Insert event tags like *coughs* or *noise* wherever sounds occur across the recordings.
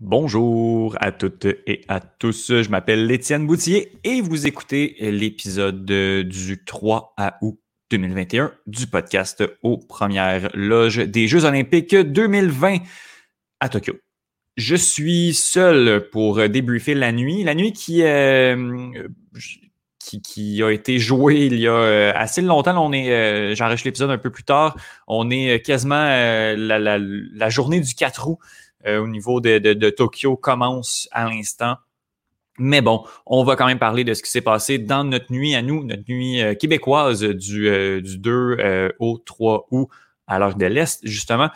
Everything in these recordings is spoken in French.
Bonjour à toutes et à tous. Je m'appelle Étienne Boutier et vous écoutez l'épisode du 3 août 2021 du podcast aux premières loges des Jeux olympiques 2020 à Tokyo. Je suis seul pour débriefer la nuit. La nuit qui, euh, qui, a été jouée il y a euh, assez longtemps. on est, euh, j'enregistre l'épisode un peu plus tard. On est quasiment la, la, journée du 4 août. Euh, au niveau de, Tokyo commence à l'instant. Mais bon, on va quand même parler de ce qui s'est passé dans notre nuit à nous, notre nuit euh, québécoise du, euh, du 2 au 3 août à l'heure de l'Est, justement.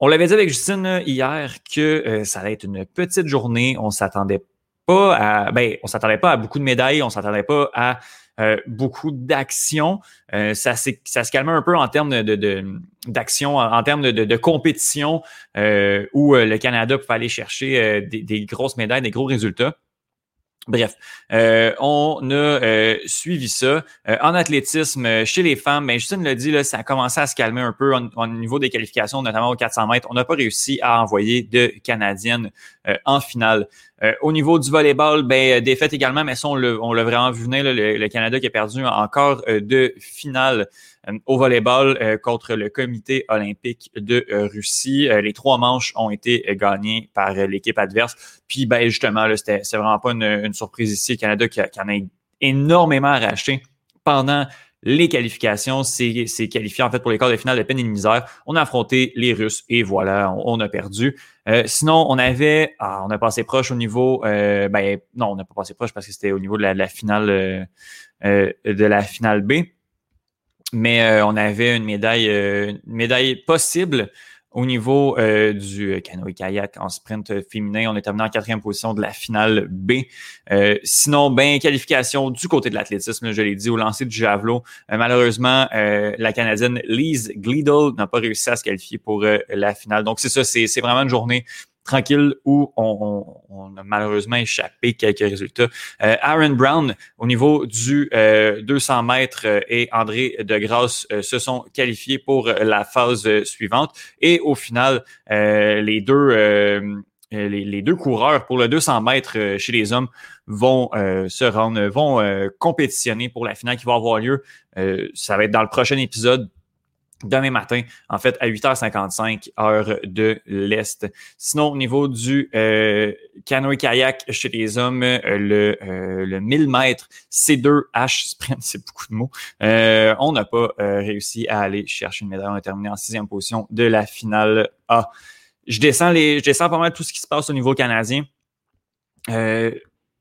On l'avait dit avec Justine hier que ça allait être une petite journée. On s'attendait pas à, ben, on s'attendait pas à beaucoup de médailles, on s'attendait pas à euh, beaucoup d'actions. Euh, ça, se calmait un peu en termes de, d'action, en, termes de, compétition, euh, où le Canada pouvait aller chercher des, grosses médailles, des gros résultats. Bref, on a suivi ça. en athlétisme, chez les femmes, ben, Justine l'a dit, là, ça a commencé à se calmer un peu au niveau des qualifications, notamment aux 400 mètres. On n'a pas réussi à envoyer de Canadiennes en finale. Euh, au niveau du volleyball, ben, euh, défaite également, mais ça, on l'a vraiment vu venir, le, Canada qui a perdu encore euh, de finale au volleyball contre le comité olympique de Russie. les trois manches ont été gagnées par l'équipe adverse. Puis, ben, justement, c'est vraiment pas une, surprise ici. Le Canada qui, qui en a énormément arraché pendant les qualifications. C'est qualifié en fait pour les quarts de finale de peine et de misère. On a affronté les Russes et voilà, on, a perdu. Euh, sinon, on avait, ah, on a passé proche au niveau, euh, ben non, on n'a pas passé proche parce que c'était au niveau de la, finale euh, de la finale B. Mais on avait une médaille, une médaille possible au niveau euh, du canoë-kayak en sprint féminin, on est terminé en quatrième position de la finale B. Euh, sinon, ben qualification du côté de l'athlétisme, je l'ai dit, au lancer du javelot. Euh, malheureusement, la Canadienne Lise Gliedel n'a pas réussi à se qualifier pour la finale. Donc c'est ça, c'est vraiment une journée tranquille où on, a malheureusement échappé quelques résultats. Euh, Aaron Brown, au niveau du 200 euh, mètres, euh, et André de Grasse se sont qualifiés pour la phase suivante. Et au final, les deux... Les, deux coureurs pour le 200 mètres chez les hommes vont se rendre, vont compétitionner pour la finale qui va avoir lieu. ça va être dans le prochain épisode demain matin, en fait, à 8h55, heure de l'Est. Sinon, au niveau du euh, canoë-kayak chez les hommes, euh, le, euh, le 1000 mètres C2H sprint, *laughs* c'est beaucoup de mots, euh, on n'a pas réussi à aller chercher une médaille. On a terminé en sixième position de la finale A. Je descends, les, je descends pas mal tout ce qui se passe au niveau canadien.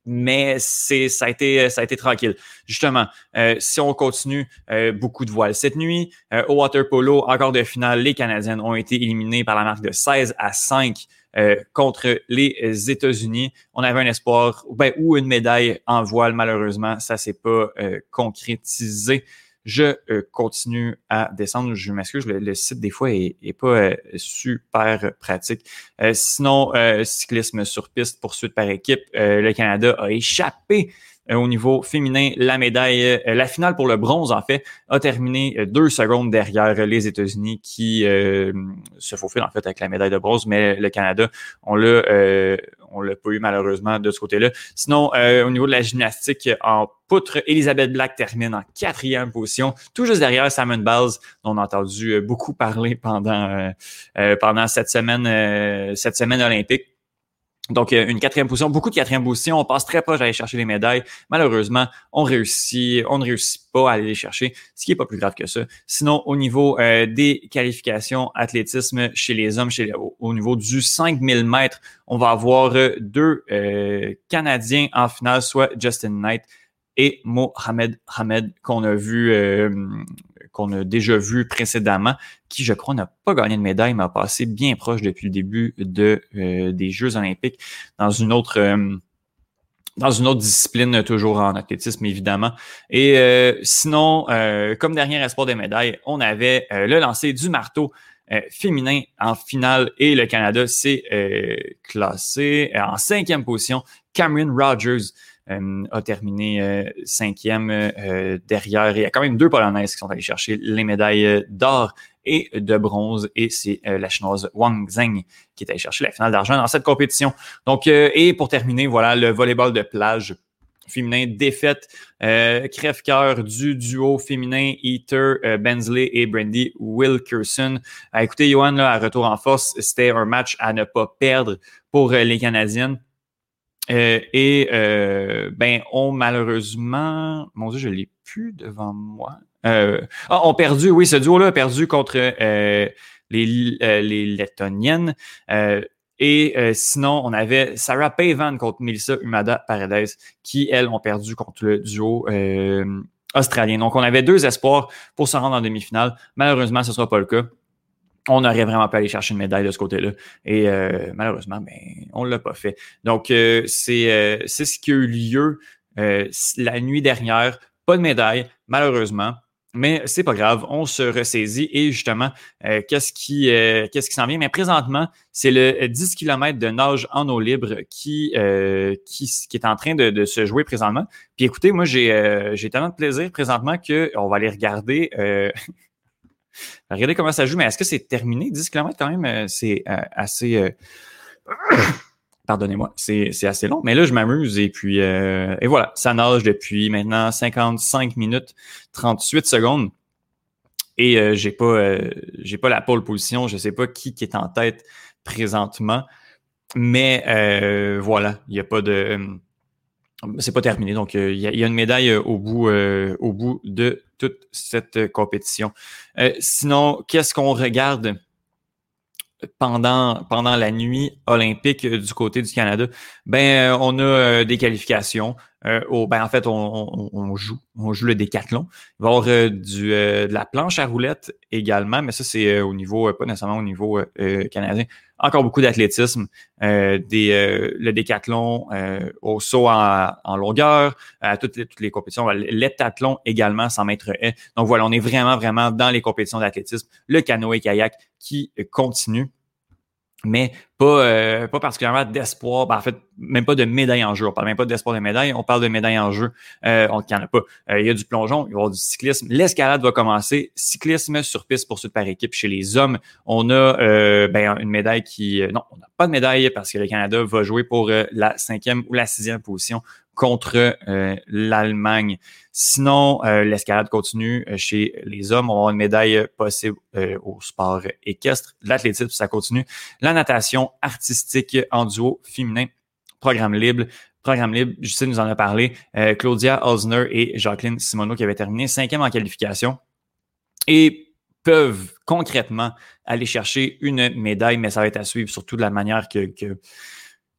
Euh, mais c'est ça a été ça a été tranquille. Justement, euh, si on continue, euh, beaucoup de voiles cette nuit. Euh, au water polo, encore de finale, les Canadiennes ont été éliminées par la marque de 16 à 5 contre les États-Unis. On avait un espoir ben, ou une médaille en voile, malheureusement, ça s'est pas concrétisé. Je euh, continue à descendre. Je m'excuse, le, site des fois est, pas euh, super pratique. Euh, sinon, cyclisme sur piste, poursuite par équipe, le Canada a échappé au niveau féminin, la médaille, la finale pour le bronze, en fait, a terminé deux secondes derrière les États-Unis qui se faufilent, en fait, avec la médaille de bronze, mais le Canada, on l'a on l'a pas eu malheureusement de ce côté-là. Sinon, euh, au niveau de la gymnastique en poutre, Elisabeth Black termine en quatrième position, tout juste derrière Simon Biles, dont on a entendu euh, beaucoup parler pendant, euh, pendant cette semaine, cette semaine olympique. Donc, une quatrième position, beaucoup de quatrième position. On passe très proche d'aller chercher les médailles. Malheureusement, on réussit, on ne réussit pas à aller les chercher, ce qui est pas plus grave que ça. Sinon, au niveau euh, des qualifications athlétisme chez les hommes, chez, au, niveau du 5000 mètres, on va avoir euh, deux euh, Canadiens en finale, soit Justin Knight et Mohamed Hamed qu'on a vu qu'on a déjà vu précédemment, qui, je crois, n'a pas gagné de médaille, mais a passé bien proche depuis le début euh, des Jeux olympiques dans une autre... Euh, dans une autre discipline, toujours en athlétisme, évidemment. Et euh, sinon, euh, comme dernier espoir de médaille, on avait euh, le lancer du marteau féminin en finale et le Canada s'est classé en cinquième position. Cameron Rogers a terminé cinquième derrière. Il y a quand même deux Polonaises qui sont allées chercher les médailles d'or et de bronze. Et c'est la chinoise Wang Zheng qui est allée chercher la finale d'argent dans cette compétition. Donc, et pour terminer, voilà le volleyball de plage féminin défaite euh, crève-cœur du duo féminin Eater euh, Bensley et Brandy Wilkerson. Euh, écoutez, Johan, là, à retour en force, c'était un match à ne pas perdre pour les Canadiennes. Et ben, on malheureusement, mon Dieu, je l'ai plus devant moi. ah, on perdu, oui, ce duo-là a perdu contre les, les Lettoniennes. Et euh, sinon, on avait Sarah Pavan contre Melissa Umada Paredes, qui, elles, ont perdu contre le duo euh, australien. Donc, on avait deux espoirs pour se rendre en demi-finale. Malheureusement, ce ne sera pas le cas. On aurait vraiment pu aller chercher une médaille de ce côté-là. Et euh, malheureusement, ben, on ne l'a pas fait. Donc, c'est ce qui a eu lieu la nuit dernière. Pas de médaille, malheureusement. Mais c'est pas grave, on se ressaisit et justement, euh, qu'est-ce qui euh, qu'est-ce qui s'en vient? Mais présentement, c'est le 10 km de nage en eau libre qui, euh, qui, est en train de, de, se jouer présentement. Puis écoutez, moi j'ai j'ai tellement de plaisir présentement qu'on va aller regarder *laughs* Regardez comment ça joue, mais est-ce que c'est terminé? 10 km quand même, c'est assez *coughs* pardonnez-moi, c'est assez long. Mais là, je m'amuse et puis euh, et voilà, ça nage depuis maintenant 55 minutes 38 secondes. Et euh, j'ai pas euh, pas la pole position, je sais pas qui, qui est en tête présentement. Mais voilà, il n'y a pas de c'est pas terminé. Donc, il y, a une médaille au bout, au bout de toute cette compétition. sinon, qu'est-ce qu'on regarde pendant, pendant la nuit olympique du côté du Canada, ben euh, on a euh, des qualifications. Euh, ben en fait, on, on, joue, on joue le décathlon. Il va y avoir du, de la planche à roulettes également, mais ça c'est au niveau, pas nécessairement au niveau canadien. Encore beaucoup d'athlétisme, le décathlon au saut en, en longueur, à toutes, toutes les compétitions, l'heptathlon également 100 mètres haies. Donc voilà, on est vraiment vraiment dans les compétitions d'athlétisme. Le canoë kayak qui continue mais pas, euh, pas particulièrement d'espoir. Ben, en fait, même pas de médaille en jeu. On parle même pas d'espoir de médaille, on parle de médaille en jeu. Euh, on n'y en a pas. Euh, il y a du plongeon, il va y avoir du cyclisme. L'escalade va commencer. Cyclisme sur piste poursuite par équipe chez les hommes. On a ben, une médaille qui... non, on n'a pas de médaille parce que le Canada va jouer pour la cinquième ou la sixième position contre euh, l'Allemagne. Sinon, euh, l'escalade continue euh, chez les hommes. On va avoir une médaille possible au sport équestre. L'athlétisme, ça continue. La natation artistique en duo féminin, programme libre. Programme libre, Justine nous en a parlé. Claudia Osner et Jacqueline Simoneau qui avaient terminé cinquième en qualification et peuvent concrètement aller chercher une médaille, mais ça va être à suivre surtout de la manière que, que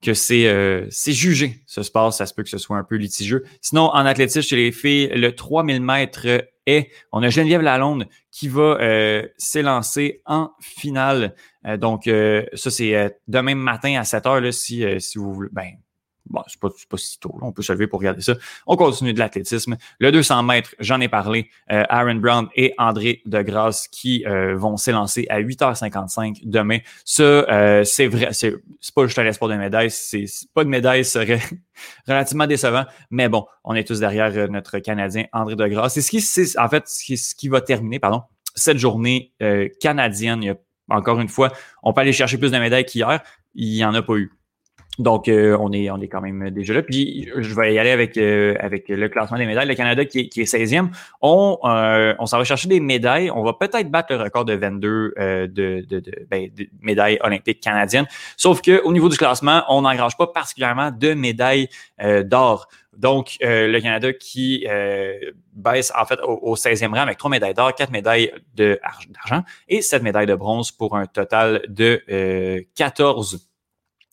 que c'est euh, jugé, ce sport. Ça se peut que ce soit un peu litigieux. Sinon, en athlétisme, chez les filles, le 3000 mètres est, on a Geneviève Lalonde qui va euh, s'élancer en finale. Euh, donc, euh, ça, c'est demain matin à 7 heures, là, si, si vous voulez. Ben, Bon, c'est pas, pas si tôt, on peut se lever pour regarder ça. On continue de l'athlétisme. Le 200 mètres, j'en ai parlé. Euh, Aaron Brown et André Degrasse qui euh, vont s'élancer à 8h55 demain. Ça, euh, c'est vrai, c'est pas juste un espoir de médaille. C'est pas de médaille serait *laughs* relativement décevant, mais bon, on est tous derrière euh, notre Canadien André Degrasse. C'est ce qui, c'est en fait ce qui, ce qui va terminer, pardon, cette journée euh, canadienne. Il y a, encore une fois, on peut aller chercher plus de médailles qu'hier. Il n'y en a pas eu. Donc, euh, on, est, on est quand même déjà là. Puis, je vais y aller avec, euh, avec le classement des médailles. Le Canada qui est, qui est 16e. On, euh, on s'en va chercher des médailles. On va peut-être battre le record de 22 de, de, ben, de, médailles olympiques canadiennes. Sauf qu'au niveau du classement, on n'engrange pas particulièrement de médailles d'or. Donc, le Canada qui baisse en fait au, au, 16e rang avec trois médailles d'or, quatre médailles d'argent et sept médailles de bronze pour un total de 14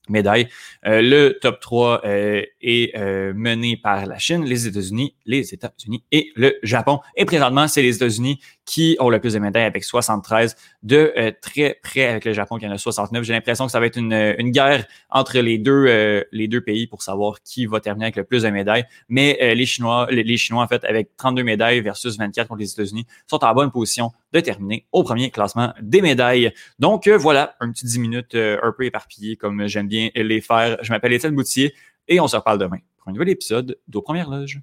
médailles. Euh, le top 3 euh, est euh, mené par la Chine, les États-Unis, les États-Unis et le Japon. Et présentement, c'est les États-Unis qui ont le plus de médailles avec 73, de très près avec le Japon qui en a 69. J'ai l'impression que ça va être une, une guerre entre les deux, les deux pays pour savoir qui va terminer avec le plus de médailles. Mais les Chinois, les, Chinois, en fait, avec 32 médailles versus 24 contre les États-Unis, sont en bonne position de terminer au premier classement des médailles. Donc voilà, un petit 10 minutes un peu éparpillé comme j'aime bien les faire. Je m'appelle Étienne Boutier et on se reparle demain pour un nouvel épisode d'Aux Premières Loges.